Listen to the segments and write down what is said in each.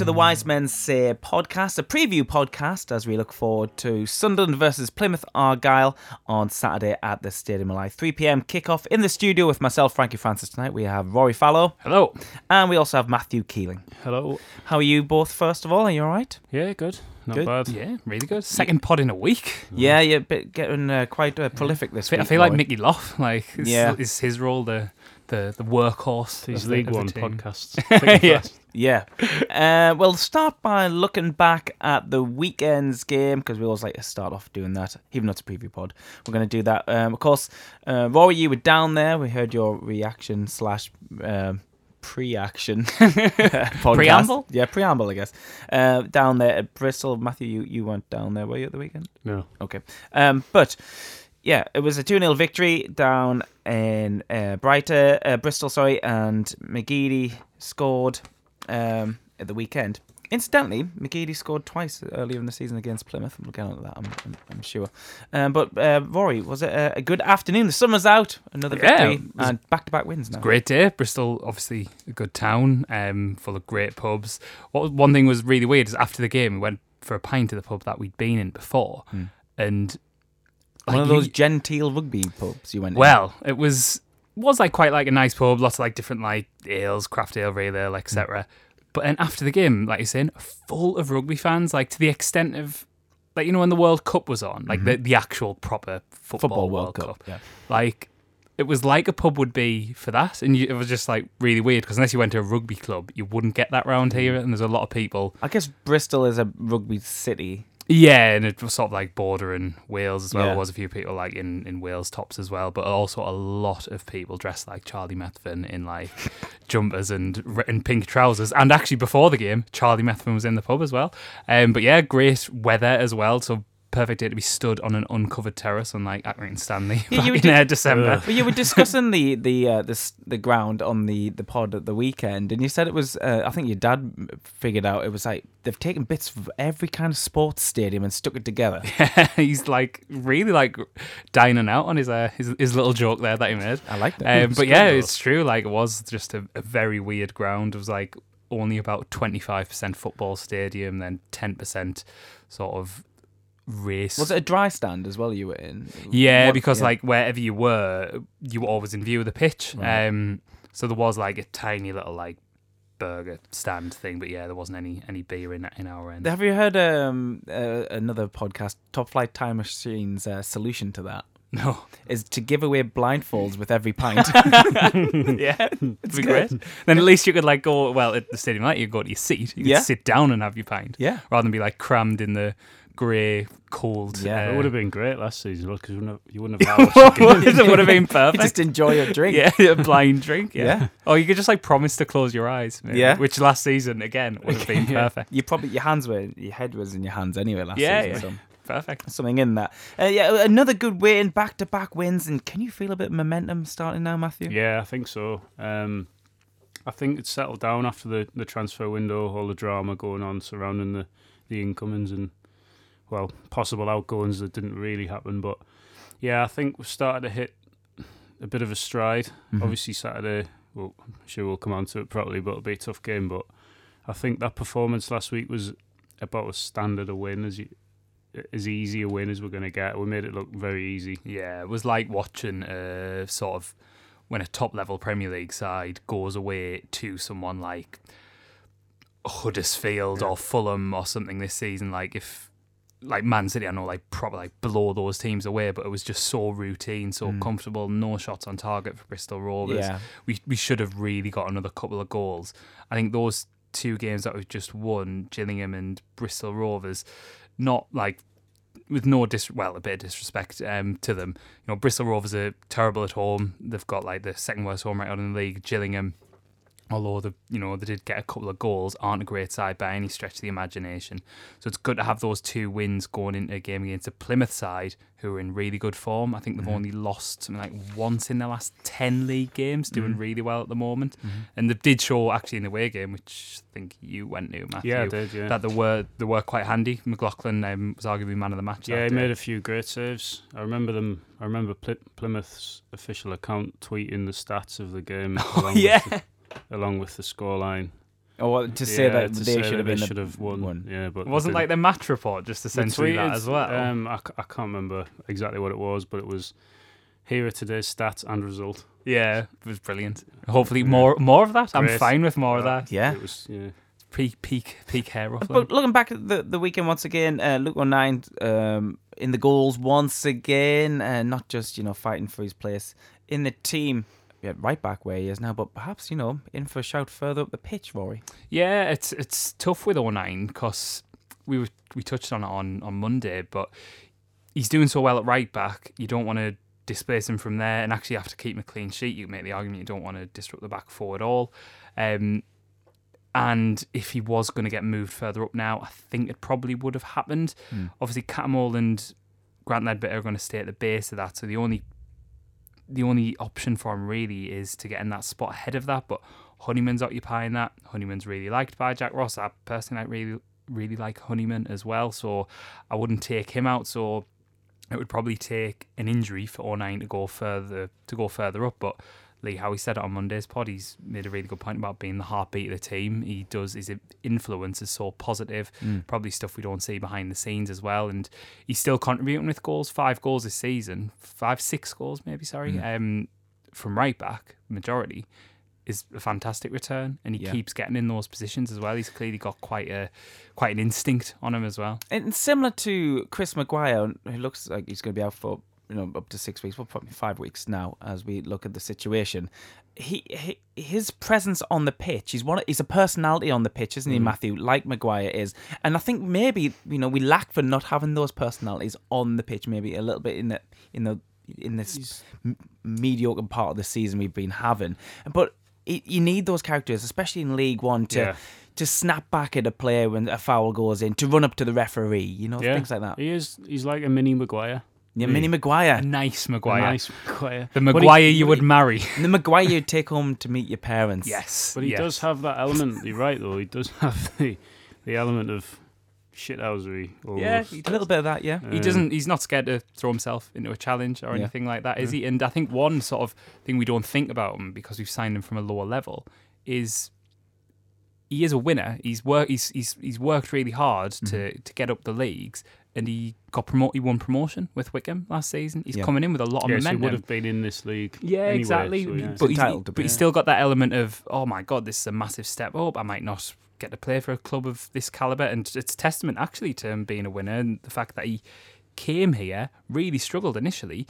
Welcome along to the Wise Men Say podcast, a preview podcast as we look forward to Sunderland versus Plymouth Argyle on Saturday at the Stadium Live. 3 pm kickoff in the studio with myself, Frankie Francis. Tonight we have Rory Fallow Hello. and we also have Matthew Keeling. Hello. How are you both, first of all? Are you all right? Yeah, good. Not Good. bad. Yeah, really good. Second pod in a week. Yeah, you're getting uh, quite uh, prolific this I feel, I feel like Rory. Mickey Lough. Like, is, Yeah. is his role the the, the workhorse? These League the One team? podcasts. Yeah. Yeah. Uh, we'll start by looking back at the weekend's game because we always like to start off doing that, even though it's a preview pod. We're going to do that. Um, of course, uh, Rory, you were down there. We heard your reaction slash um, pre-action. Preamble? Yeah, preamble, I guess. Uh, down there at Bristol. Matthew, you, you weren't down there, were you, at the weekend? No. Okay. Um, but yeah, it was a 2 0 victory down in uh, Brighton, uh, Bristol, sorry, and McGeady scored um, at the weekend. Incidentally, McGeady scored twice earlier in the season against Plymouth. We'll get on to that, I'm, I'm, I'm sure. Um, but uh, Rory, was it a, a good afternoon? The summer's out, another Yeah, victory, and back to back wins now. Great day. Bristol, obviously a good town, um, full of great pubs. What one thing was really weird is after the game we went for a pint to the pub that we'd been in before, Hmm. and One like, of you- those genteel rugby pubs you went to Well, it was was like quite like a nice pub, lots of like different like ales, craft ale, real ale, etc. Hmm. But then after the game, like you're saying, full of rugby fans, like to the extent of like you know when the World Cup was on, like the, mm-hmm. the actual proper football. Football World, World Cup. Cup. Yeah. Like it was like a pub would be for that, and you, it was just like really weird because unless you went to a rugby club, you wouldn't get that round hmm. here, and there's a lot of people. I guess Bristol is a rugby city. Yeah, and it was sort of like bordering Wales as well. Yeah. There was a few people like in, in Wales tops as well, but also a lot of people dressed like Charlie Methven in like jumpers and and pink trousers. And actually, before the game, Charlie Methven was in the pub as well. Um, but yeah, great weather as well. So perfect day to be stood on an uncovered terrace on like Accrington Stanley Yeah, you in did- uh, December. Well, you were discussing the the uh, the the ground on the the pod at the weekend, and you said it was. Uh, I think your dad figured out it was like they've taken bits of every kind of sports stadium and stuck it together. Yeah, He's like really like dining out on his uh, his, his little joke there that he made. I like that. Um, but yeah, it's true. Like it was just a, a very weird ground. It was like only about twenty five percent football stadium, then ten percent sort of race. was it a dry stand as well? You were in. Yeah, What- because yeah. like wherever you were, you were always in view of the pitch. Right. Um, so there was like a tiny little like burger stand thing, but yeah, there wasn't any any beer in in our end. Have you heard um uh, another podcast, Top Flight Time Machine's uh, solution to that? No, Is to give away blindfolds with every pint. yeah, it'd be great. Then at least you could like go well at the stadium, like you go to your seat, you could Yeah. sit down and have your pint. yeah. rather than be like crammed in the grey, cold. Yeah. uh, It would have been great last season because you wouldn't have, you wouldn't have had to it would have been perfect. just enjoy your drink. yeah, a blind drink. Yeah. Yeah. Or you could just like promise to close your eyes. maybe, Yeah. Which last season again would have been perfect. You probably your hands were your head was in your hands anyway last Yeah, season. yeah. So. Perfect. something in that. Uh, yeah, another good win, back to back wins, and can you feel a bit of momentum starting now, Matthew? Yeah, I think so. Um, I think it's settled down after the, the transfer window, all the drama going on surrounding the, the incomings and, well, possible outgoings that didn't really happen. But yeah, I think we've started to hit a bit of a stride. Mhm. Obviously, Saturday, well, I'm sure we'll come on to it probably, but it'll be a tough game. But I think that performance last week was about as standard a win as you, as easy a win as we're going to get. We made it look very easy. Yeah, it was like watching uh, sort of when a top level Premier League side goes away to someone like Huddersfield or Fulham or something this season. Like if like Man City, I know like probably like blow those teams away, but it was just so routine, so Mm. comfortable, no shots on target for Bristol Rovers. Yeah, We we should have really got another couple of goals. I think those two games that we've just won, Gillingham and Bristol Rovers, not like with no dis well a bit of disrespect um, to them. You know, Bristol Rovers are terrible at home. They've got like the second worst home record in the league. Gillingham, although the you know they did get a couple of goals, aren't a great side by any stretch of the imagination. So it's good to have those two wins going into a game against a Plymouth side who are in really good form. I think they've Mhm. only lost something like once in their last ten league games, doing Mhm. really well at the moment. Mhm. And they did show actually in the away game, which I think you went to, Matthew. Yeah, I did. Yeah, That they were they were quite handy. McLaughlin um, was arguably man of the match. Yeah, he day. made a few great saves. I remember them. I remember Ply- Plymouth's official account tweeting the stats of the game along, yeah. With the, along with the scoreline. Or to say Yeah, that to they say should that have they been should have won. Yeah, but It wasn't like the match report just They essentially that as well. Um, I, c- I can't remember exactly what it was, but it was here are today's stats and result. yeah, it was brilliant. Hopefully more more of that. I'm fine with more of that. Yeah. It was yeah. Peak peak peak hair ruffling. But looking back at the, the weekend once again, uh, Luke O'Nien um, in the goals once again, uh, not just you know fighting for his place in the team, yeah, right back where he is now, but perhaps you know in for a shout further up the pitch, Rory. Yeah, it's it's tough with O'Nien because we were, we touched on it on, on Monday, but he's doing so well at right back. You don't want to displace him from there and actually have to keep him a clean sheet. You make the argument you don't want to disrupt the back four at all. Um, and if he was going to get moved further up now, I think it probably would have happened. Obviously, Cattermole and Grant Leadbitter are going to stay at the base of that, so the only the only option for him really is to get in that spot ahead of that. But Honeyman's occupying that. Honeyman's really liked by Jack Ross. I personally like really really like Honeyman as well, so I wouldn't take him out. So it would probably take an injury for O'Nien to go further to go further up. But Lee Howie said it on Monday's pod. He's made a really good point about being the heartbeat of the team. He does his influence is so positive. Probably stuff we don't see behind the scenes as well. And he's still contributing with goals. Five goals this season. Five, six goals maybe. Sorry. Um, from right back, majority is a fantastic return, and he Yeah. keeps getting in those positions as well. He's clearly got quite a quite an instinct on him as well. And similar to Chris Maguire, who looks like he's going to be out for you know up to six weeks, well probably five weeks now, as we look at the situation. He, he his presence on the pitch, he's one. He's a personality on the pitch, isn't he, mm-hmm. Matthew? Like Maguire is, and I think maybe you know we lack for not having those personalities on the pitch. Maybe a little bit in the in the in this m- mediocre part of the season we've been having, but. It, you need those characters, especially in League One, to Yeah. to snap back at a player when a foul goes in, to run up to the referee, you know, yeah. things like that. He is. He's like a mini Maguire. Yeah, really. Mini Maguire. Nice A Maguire. nice Maguire. The But he- Maguire you would he- marry. The Maguire you'd take home to meet your parents. Yes. But he yes. does have that element. You're right, though. He does have the the element of shithousery. Yeah, almost. he A little bit of that, yeah. He Um, doesn't. He's not scared to throw himself into a challenge or Yeah. anything like that, is he? And I think one sort of thing we don't think about him because we've signed him from a lower level is he is a winner. He's work. He's he's he's worked really hard to Mm-hmm. to get up the leagues, and he got promoted. He won promotion with Wycombe last season. He's Yeah. coming in with a lot of Yes, he would have been in this league. Yeah, anyway, exactly. so, yeah. But, he's, entitled but be. he's still got that element of, oh my god, this is a massive step up. I might not get to play for a club of this caliber, and it's testament actually to him being a winner and the fact that he came here, really struggled initially,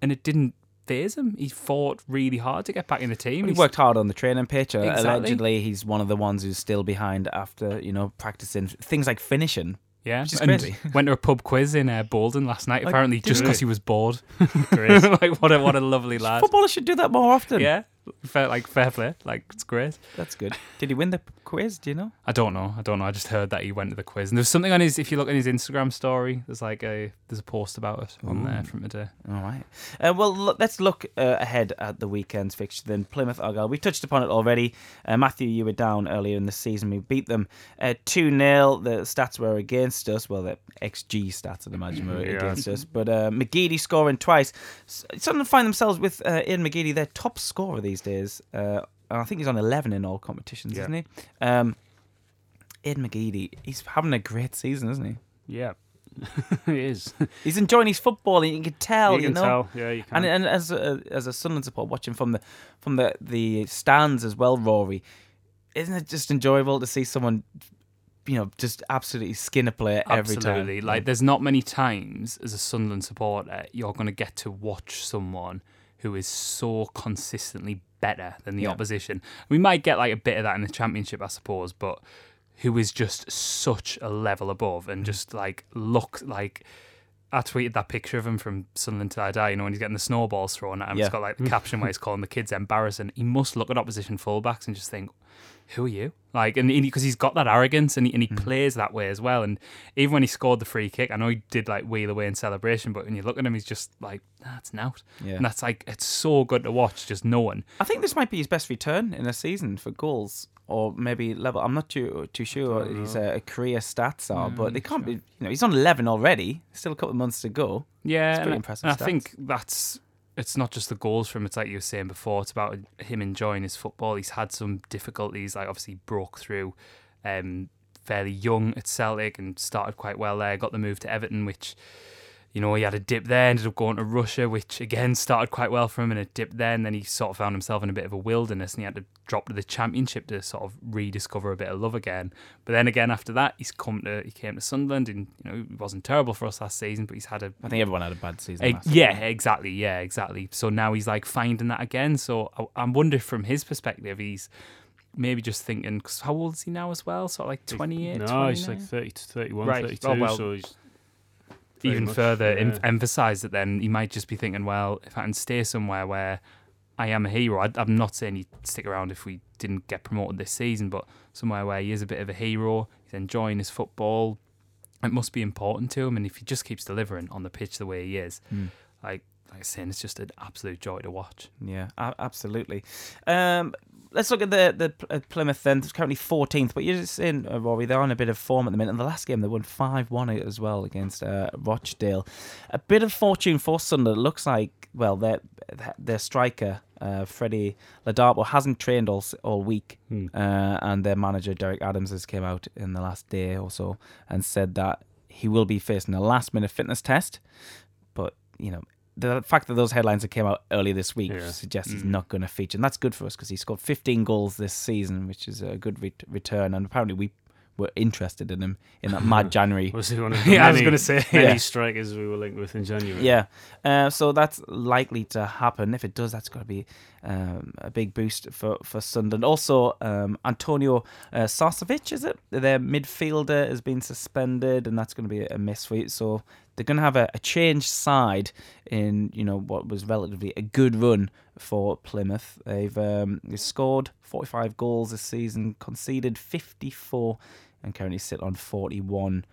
and it didn't phase him. He fought really hard to get back in the team. He He's- worked hard on the training pitch. Uh, Exactly. Allegedly, he's one of the ones who's still behind after, you know, practicing things like finishing. Yeah, which is and crazy. went to a pub quiz in uh, Boldon last night. Apparently, just because he? he was bored. Like what a what a lovely lad. Footballers should do that more often. Yeah, fair, like fair play. Like it's great. That's good. Did he win the quiz? Do you know? I don't know. I don't know. I just heard that he went to the quiz, and there's something on his. If you look at his Instagram story, there's like a there's a post about it on there from today. All right. Uh, well, look, let's look uh, ahead at the weekend's fixture. Then Plymouth Argyle. We touched upon it already. Uh, Matthew, you were down earlier in the season. We beat them uh, two 0 The stats were against us. Well, the XG stats, I'd imagine, were Yeah. against us. But uh, McGeady scoring twice. S- Suddenly find themselves with uh, Aiden McGeady, their top scorer these days. Uh, and I think he's on eleven in all competitions, Yeah. isn't he? Um, Aiden McGeady, he's having a great season, isn't he? Yeah, he is. He's enjoying his football, and you can tell. you can know? tell. Yeah, you can. And and as a, as a Sunderland support, watching from the from the the stands as well, Rory, isn't it just enjoyable to see someone, you know, just absolutely skin a player every Absolutely. time? Like there's not many times as a Sunderland supporter you're going to get to watch someone who is so consistently better than the Yeah. opposition. We might get like a bit of that in the championship, I suppose, but who is just such a level above Mm. and just like look like. I tweeted that picture of him from Sunderland till I die. You know when he's getting the snowballs thrown at him. Yeah. It's got like the caption where he's calling the kids embarrassing. He must look at opposition fullbacks and just think, "Who are you?" Like, and because he's got that arrogance and he, and he plays that way as well. And even when he scored the free kick, I know he did like wheel away in celebration, but when you look at him, he's just like, ah, "That's an out." Yeah. And that's like it's so good to watch, just knowing. I think this might be his best return in a season for goals, or maybe level. I'm not too too sure what his uh, career stats are, but they can't be. You know, he's on 11 already. Still a couple of months to go. Yeah, pretty and impressive and I think that's it's not just the goals from. It's like you were saying before. It's about him enjoying his football. He's had some difficulties. Like obviously broke through, um, fairly young at Celtic and started quite well there. Got the move to Everton, which you know, he had a dip there, ended up going to Russia, which again started quite well for him, and a dip there, and then he sort of found himself in a bit of a wilderness, and he had to drop to the championship to sort of rediscover a bit of love again. But then again, after that, he's come to he came to Sunderland, and you know, he wasn't terrible for us last season, but he's had a I think everyone had a bad season. Last yeah, exactly. Yeah, exactly. So now he's like finding that again. So I, I wonder if from his perspective, he's maybe just thinking, cause how old is he now as well? Sort of like 28, No, he's like 30 to 31, Right. 32. Oh, well, so he's even much, further em- emphasize that then he might just be thinking, well, if I can stay somewhere where I am a hero, I, I'm not saying he'd stick around if we didn't get promoted this season, but somewhere where he is a bit of a hero, he's enjoying his football, it must be important to him. And if he just keeps delivering on the pitch the way he is, Hmm. like like I was saying, it's just an absolute joy to watch. Yeah, a- absolutely. Um, let's look at the the uh, Plymouth then. It's currently 14th, but you're just saying, uh, Rory, they're on a bit of form at the minute. In the last game, they won 5 1 as well against uh, Rochdale. A bit of fortune for Sunderland. It looks like, well, their, their striker, uh, Freddie Ladapo, hasn't trained all, all week. Hmm. Uh, and their manager, Derek Adams, has came out in the last day or so and said that he will be facing a last minute fitness test. But, you know, the fact that those headlines that came out earlier this week Yeah. suggests he's Mm. not going to feature, and that's good for us because he scored 15 goals this season, which is a good ret- return. And apparently, we were interested in him in that mad January. Was he one of the Yeah, I was gonna say, many yeah. strikers we were linked with in January? Yeah, uh, so that's likely to happen. If it does, that's going to be um, a big boost for for Sunderland. Also, um, Antonio uh, Sarcevic, is it? Their midfielder has been suspended, and that's going to be a miss for you. So they're going to have a, a changed side in you know what was relatively a good run for Plymouth. They've um, they scored 45 goals this season, conceded 54, and currently sit on 41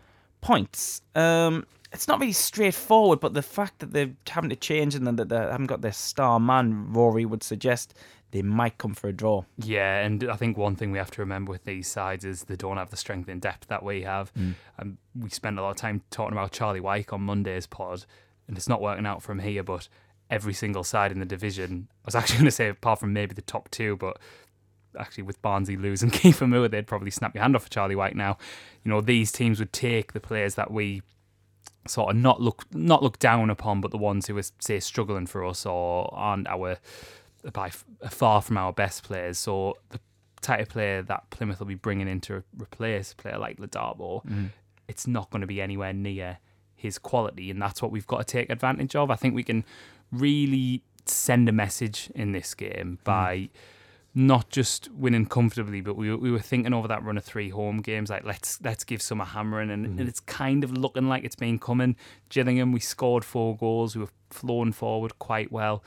points. Um, it's not really straightforward, but the fact that they're having to change and that they haven't got their star man, Rory, would suggest they might come for a draw. Yeah, and I think one thing we have to remember with these sides is they don't have the strength in depth that we have. And we spent a lot of time talking about Charlie Wyke on Monday's pod, and it's not working out from here, but every single side in the division, I was actually going to say, apart from maybe the top two, but actually with Barnsley losing Kieffer Moore, they'd probably snap your hand off for Charlie Wyke now. You know, these teams would take the players that we sort of not look not look down upon, but the ones who are say struggling for us or aren't our by f- far from our best players. So the type of player that Plymouth will be bringing in to replace a player like Ladapo, mm-hmm. it's not going to be anywhere near his quality, and that's what we've got to take advantage of. I think we can really send a message in this game mm-hmm. by not just winning comfortably, but we, we were thinking over that run of three home games, like let's let's give some a hammering, and, mm-hmm. and it's kind of looking like it's been coming. Gillingham, we scored four goals, we were flown forward quite well,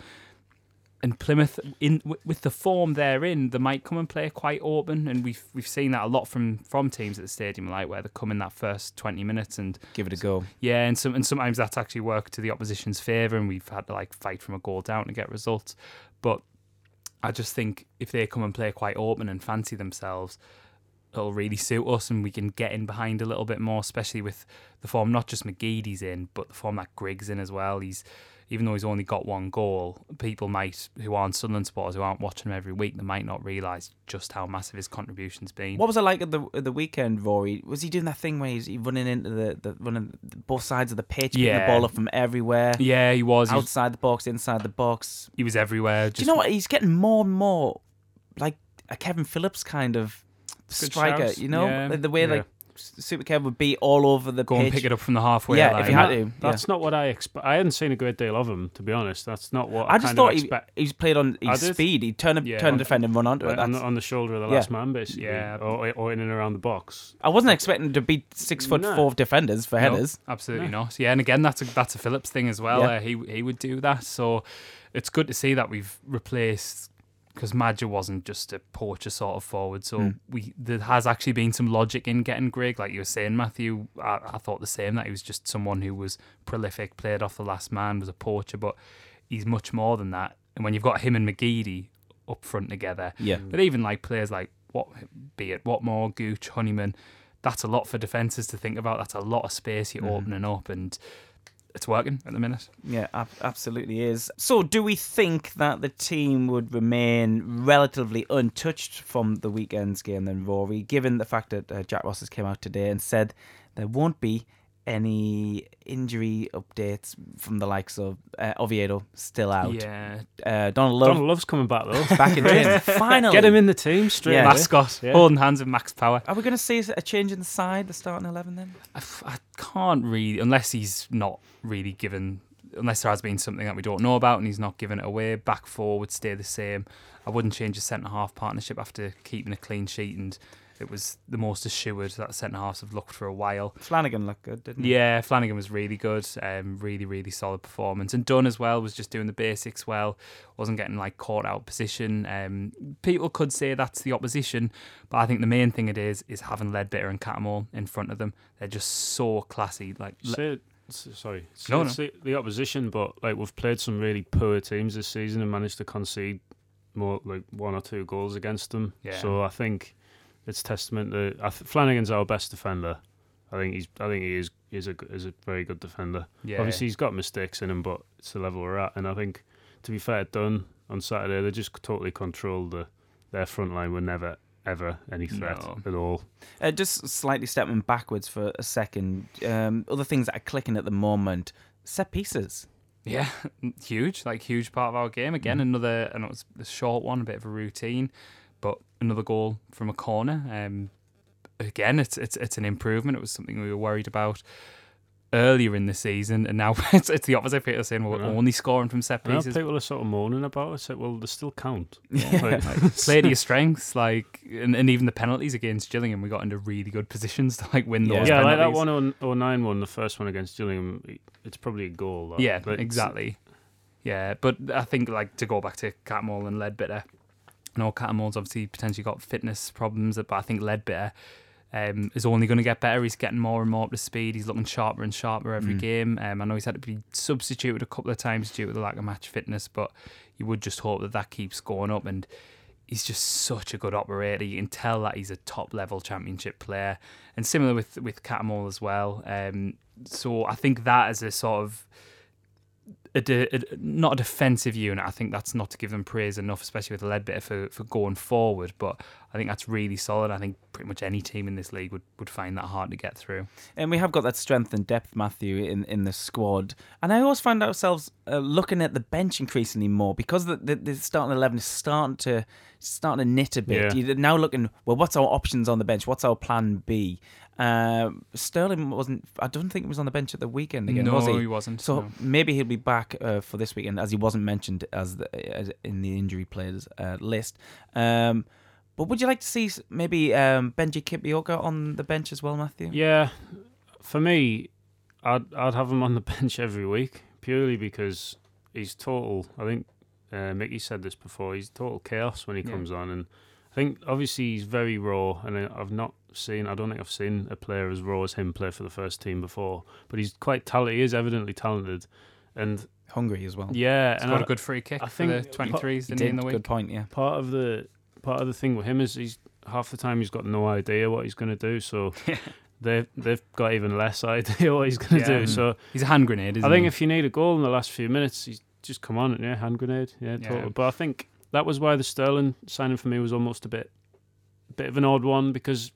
and Plymouth, in wi- with the form they're in, they might come and play quite open, and we've we've seen that a lot from from teams at the stadium, like where they come in that first twenty minutes and Give it a go. yeah, and some and sometimes that's actually worked to the opposition's favour, and we've had to like fight from a goal down to get results. But I just think if they come and play quite open and fancy themselves, it'll really suit us, and we can get in behind a little bit more, especially with the form not just McGeady's in, but the form that Grigg's in as well. He's even though he's only got one goal, people might who aren't Sunderland supporters who aren't watching him every week, they might not realise just how massive his contribution's been. What was it like at the at the weekend, Rory? Was he doing that thing where he's running into the, the running both sides of the pitch, getting the Yeah. ball up from everywhere, Yeah, he was. He was, outside the box, inside the box? he was everywhere. Do you know what? He's getting more and more like a Kevin Phillips kind of Good striker. shout. You know, Yeah. like the way Yeah. like Super Kev would be all over the Go pitch. and pick it up from the halfway Yeah, line. if you had That- to, That's not what I expect. I hadn't seen a great deal of him, to be honest. That's not what I, I just kind thought of he, expect. he's played on his speed. He turn a Yeah. turn a defender and run onto it. Right, on, the, That's- on the shoulder of the Yeah. last man, basically. Yeah. Or, or in and around the box. I wasn't expecting to beat six foot No. four defenders for No, headers. absolutely No. not. Yeah, and again, that's a that's a Phillips thing as well. Yeah. Uh, he he would do that. So it's good to see that we've replaced because Maja wasn't just a poacher sort of forward. So Mm. we there has actually been some logic in getting Grigg, like you were saying, Matthew. I, I thought the same that he was just someone who was prolific, played off the last man, was a poacher, but he's much more than that. And when you've got him and McGeady up front together, Yeah. but even like players like what be it Watmore, Gooch, Honeyman, that's a lot for defences to think about. That's a lot of space you're Mhm. opening up, and it's working at the minute. Yeah, ab- absolutely is. So, do we think that the team would remain relatively untouched from the weekend's game then, Rory, given the fact that uh, Jack Ross has came out today and said there won't be any injury updates from the likes of uh, Oviedo still out. Yeah, Uh, Donald Love Donald Love's coming back though. back in gym. Finally. Get him in the team straight Yeah. away. mascot Yeah. holding hands with Max Power. Are we going to see a change in the side, the starting 11 then? I, f- I can't really, unless he's not really given, unless there has been something that we don't know about and he's not given it away. Back four would stay the same. I wouldn't change the centre half partnership after keeping a clean sheet, and it was the most assured that centre halves have looked for a while. Flanagan looked good, didn't he? Yeah, Flanagan was really good. Um, really, really solid performance. And Dunne as well was just doing the basics well. Wasn't getting like caught out position. Um, people could say that's the opposition, but I think the main thing it is is having Leadbitter and Cattermole in front of them. They're just so classy. Like Le- Say, s- sorry, say No, it's The, the opposition, but like we've played some really poor teams this season and managed to concede more like one or two goals against them. Yeah. So I think it's testament that I th- Flanagan's our best defender. I think he's I think he is is a g- is a very good defender. yeah, Obviously he's got mistakes in him, but it's the level we're at. And I think to be fair, done on Saturday they just totally controlled the their front line. Were never ever any threat No. at all. Uh, just slightly stepping backwards for a second. Um, other things that are clicking at the moment set pieces. yeah, huge. Like huge part of our game. Again, another. I know it's a short one, a bit of a routine, but another goal from a corner. Um, again, it's it's it's an improvement. It was something we were worried about earlier in the season, and now it's, it's the opposite. People are saying we're only scoring from set pieces. people are sort of moaning about it. Say, well, they still count. Yeah. Like, Play to your strengths, like, and, and even the penalties against Gillingham, we got into really good positions to like win Yeah. those. yeah, like that one on O'Nien one, the first one against Gillingham, it's probably a goal. That. Yeah, But exactly. Yeah, but I think like to go back to Cattermole and Leadbitter. I know Cattermole's obviously potentially got fitness problems, but I think Leadbitter um, is only going to get better. He's getting more and more up to speed. He's looking sharper and sharper every Mm. game. Um, I know he's had to be substituted a couple of times due to the lack of match fitness, but you would just hope that that keeps going up. And he's just such a good operator. You can tell that he's a top level championship player, and similar with with Cattermole as well. Um, so I think that is a sort of a, de- a, not a defensive unit. I think that's not to give them praise enough, especially with Leadbitter for, for going forward. But I think that's really solid. I think pretty much any team in this league would, would find that hard to get through. And we have got that strength and depth, Matthew, in, in the squad. And I always find ourselves uh, looking at the bench increasingly more because the, the, the starting eleven is starting to starting to knit a bit. Yeah. You're now looking, well, what's our options on the bench? What's our plan B? Um Sterling wasn't. I don't think he was on the bench at the weekend again, no, was he? he wasn't. So no. maybe he'll be back uh, for this weekend, as he wasn't mentioned as, the, as in the injury players uh, list. Um, but would you like to see maybe um, Benji Kimpioka on the bench as well, Matthew? Yeah, for me, I'd I'd have him on the bench every week purely because he's total. I think uh, Mickey said this before. He's total chaos when he Yeah. comes on, and I think obviously he's very raw. And I've not seen. I don't think I've seen a player as raw as him play for the first team before. But he's quite talented. He is evidently talented, and Hungry as well. yeah, He's and got a a good free kick I for the think- 23s, He didn't in the week? Good point. Yeah. part of the part of the thing with him is he's half the time he's got no idea what he's going to do. So they've they've got even less idea what he's going to Yeah. do. So He's a hand grenade, isn't I think he? if you need a goal in the last few minutes, he's just come on, and yeah, hand grenade, yeah, Yeah. totally. But I think that was why the Sterling signing for me was almost a bit, bit of an odd one because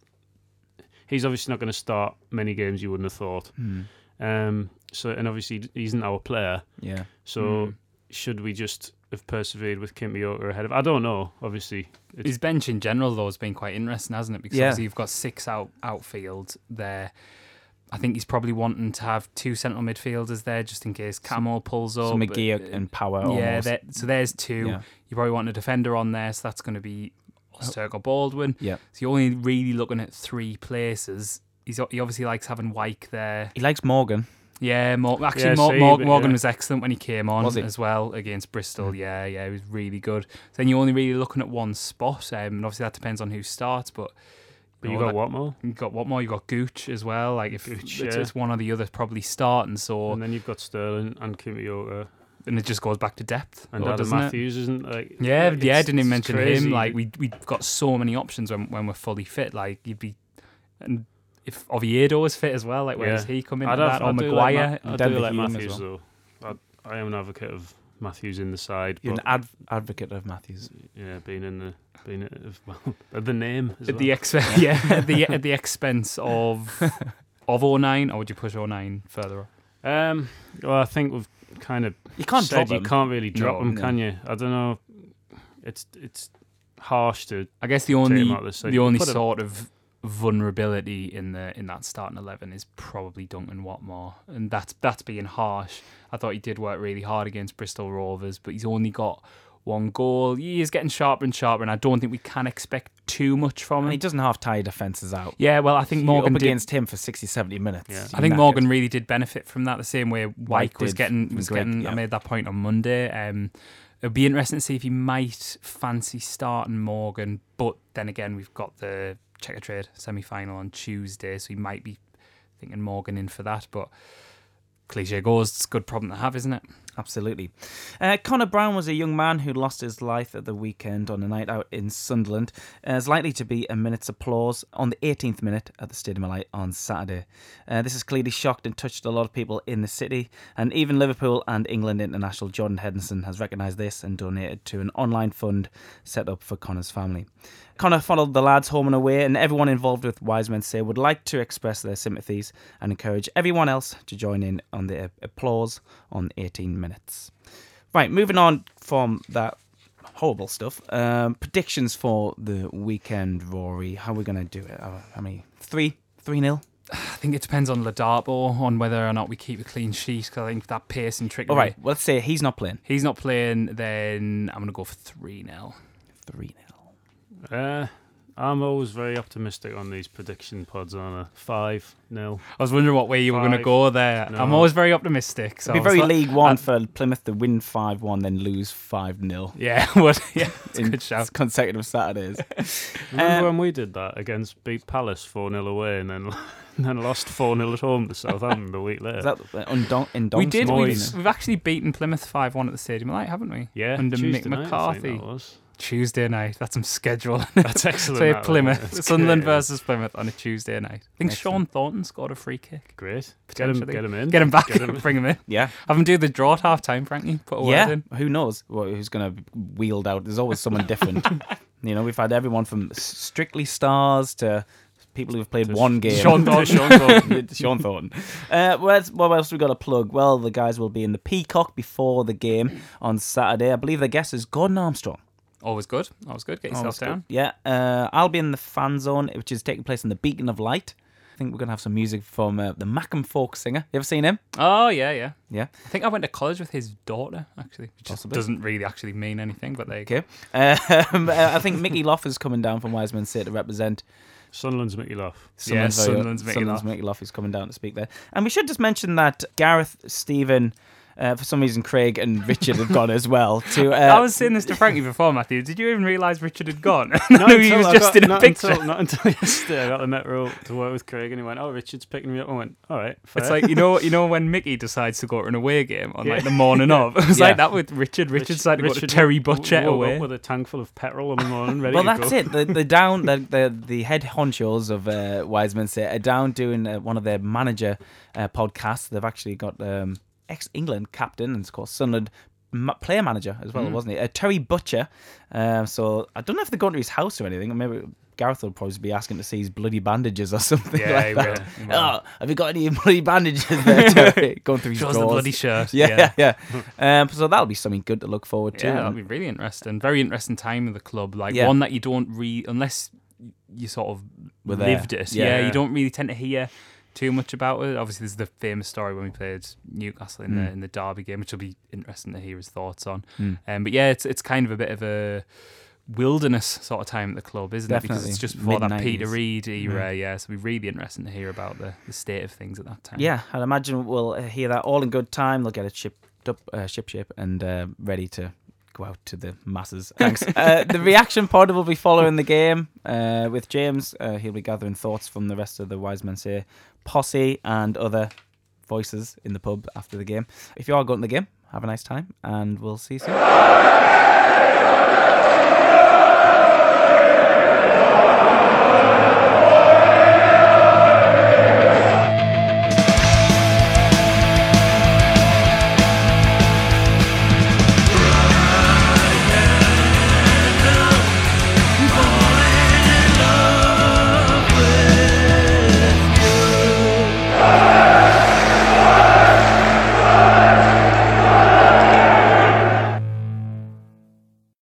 he's obviously not going to start many games you wouldn't have thought. Hmm. Um, so and obviously he isn't our player. Yeah. So Mm. should we just have persevered with Kimpioka ahead of? I don't know. Obviously, it's, His bench in general, though, has been quite interesting, hasn't it? Because Yeah. obviously you've got six out outfield there. I think he's probably wanting to have two central midfielders there just in case Camel pulls up. So McGee and Power. yeah, there- so there's two. Yeah. You probably want a defender on there, so that's going to be Osterg or Baldwin. Yeah. So you're only really looking at three places. He's, he obviously likes having Wyke there. He likes Morgan. Yeah, Mor- actually, Yeah, Mor- see, Mor- but Morgan yeah. was excellent when he came on he? as well against Bristol. Yeah, yeah, he was really good. So then you're only really looking at one spot, um, and obviously that depends on who starts. But but you know, got that- what more? You've got what more? You got Gooch as well. Like if Gooch, it's, yeah. it's one or the other probably starting, so And then you've got Sterling and Kimpioka and it just goes back to depth. and though, Adam? Matthews, isn't like Yeah, like, yeah. I didn't even mention crazy. him. Like we we've got so many options when when we're fully fit. Like you'd be, and if Oviedo is fit as well, like where Yeah. does he come in? I'd that have, or I do Maguire? like, Ma- I do Denver like Hume as Matthews though. I, I am an advocate of Matthews in the side, You're an but ad- advocate of Matthews. yeah, being in the being of well, the name as at well. the expense, yeah, at the at the expense of of O'Nien, or would you push O'Nien further? up? Um, well, I think we've kind of You can't said drop you him. can't really drop No, them, no. can you? I don't know. It's it's harsh to I guess the only him out of the the only put him- sort of vulnerability in the in that starting eleven is probably Duncan Watmore, and that's that's being harsh. I thought he did work really hard against Bristol Rovers, but he's only got one goal. He is getting sharper and sharper, and I don't think we can expect too much from And him. he doesn't half tie defences out. yeah, well, I think You're Morgan up did, against him for 60, 70 minutes. Yeah. I think knackered. Morgan really did benefit from that the same way Wyke was getting was Grigg, getting. yeah. I made that point on Monday. Um, it'll be interesting to see if he might fancy starting Morgan, but then again, we've got the Checkatrade semi final on Tuesday, so he might be thinking Morgan in for that. But cliche goes, it's a good problem to have, isn't it? Absolutely. Uh, Connor Brown was a young man who lost his life at the weekend on a night out in Sunderland. Uh, is likely to be a minute's applause on the 18th minute at the Stadium of Light on Saturday. Uh, this has clearly shocked and touched a lot of people in the city, and even Liverpool and England international Jordan Henderson has recognised this and donated to an online fund set up for Connor's family. Connor followed the lads home and away, and everyone involved with Wise Men Say would like to express their sympathies and encourage everyone else to join in on the applause on 18 minutes. Right, moving on from that horrible stuff. Um, predictions for the weekend, Rory. How are we going to do it? Uh, How many? Three? 3 nil? I think it depends on Ladapo on whether or not we keep a clean sheet. Because I think that pace and trickery. All right, well, let's say he's not playing. He's not playing, then I'm going to go for 3 0. 3 0. Uh, I'm always very optimistic on these prediction pods on a five nil. I was wondering what way you were going to go there. I'm always very optimistic. So It'd be very like- League One for Plymouth to win 5 1, then lose 5 0 Yeah, what? Yeah, it's in good shout. consecutive Saturdays. Remember Uh, when we did that against beat Palace four 0 away and then and then lost four 0 at home to Southampton the week later? Is that undon- in We did. We've, we've actually beaten Plymouth 5 1 at the Stadium of Light, haven't we? yeah, under Mick Tuesday night, I think McCarthy. that was. Tuesday night. That's some schedule. That's excellent. Play that, Plymouth. isn't it? It's Sunderland great, yeah. versus Plymouth on a Tuesday night. I think Sean Excellent. Thornton scored a free kick. Great. Get him, Potentially. get him in. Get him back. Get him- bring him in. Yeah. Have him do the draw at half time, Frankie. Put a word Yeah, in. who knows what, who's going to wield out? There's always someone different. you know, we've had everyone from strictly stars to people who've played one game. Sean Thornton. Sean Thornton. Yeah, Sean Thornton. Uh, what, else, what else we got to plug? Well, the guys will be in the Peacock before the game on Saturday. I believe the guest is Gordon Armstrong. Always good. Always good. Get yourself Always good. down. Yeah, uh, I'll be in the fan zone, which is taking place in the Beacon of Light. I think we're gonna have some music from uh, the Mackem folk singer. You ever seen him? Oh, yeah, yeah. Yeah. I think I went to college with his daughter, actually. Which just Possibly. doesn't really actually mean anything, but there you go. Okay. Um, uh, I think Mickey Loff is coming down from Wiseman City to represent Sunderland's Mickey Lough. Yeah, Sunderland's very- Sunderland's Mickey Sunderland's Lough. Mickey Lough is coming down to speak there. And we should just mention that Gareth, Stephen, uh, for some reason Craig and Richard have gone as well. To uh, I was saying this to Frankie before, Matthew. Did you even realise Richard had gone? No, he was I just got- in a not picture. Until, not until yesterday, I got the metro to work with Craig, and he went, "Oh, Richard's picking me up." I went, "All right, fair." It's like you know, you know when Mickey decides to go to an away game on like the morning of. It was Yeah. like that with Richard. Richard Rich- decided to go to Terry w- Butcher away. with a tank full of petrol in the morning, ready well, that's go. it. The, the down the, the the head honchos of uh, Wise Men Say are down doing uh, one of their manager uh, podcasts. They've actually got um, ex England captain and of course Sunderland player manager as well, Mm. wasn't he? Uh, Terry Butcher. Uh, so I don't know if they're going to his house or anything. Maybe Gareth will probably be asking to see his bloody bandages or something Yeah, like that. will, will. Oh, have you got any bloody bandages there? Terry? going through his Shows the drawers. bloody shirt. Yeah, yeah, yeah. Um, so that'll be something good to look forward to. Yeah, that'll be really interesting. Very interesting time in the club. Like Yeah. one that you don't read unless you sort of Were there. lived it. Yeah. you don't really tend to hear too much about it. Obviously, there's the famous story when we played Newcastle in the Mm. in the Derby game, which will be interesting to hear his thoughts on. Mm. Um, but yeah, it's it's kind of a bit of a wilderness sort of time at the club, isn't it? Because it's just before that Mid-nineties. Peter Reid era. Yeah, so it'll be really interesting to hear about the, the state of things at that time. Yeah, I'd imagine we'll uh, hear that all in good time. They'll get it shipped up, uh, ship ship, and uh, ready to go out to the masses. Thanks. uh, the reaction pod will be following the game uh, with James. Uh, he'll be gathering thoughts from the rest of the Wise Men Say posse and other voices in the pub after the game. If you are going to the game, have a nice time, and we'll see you soon.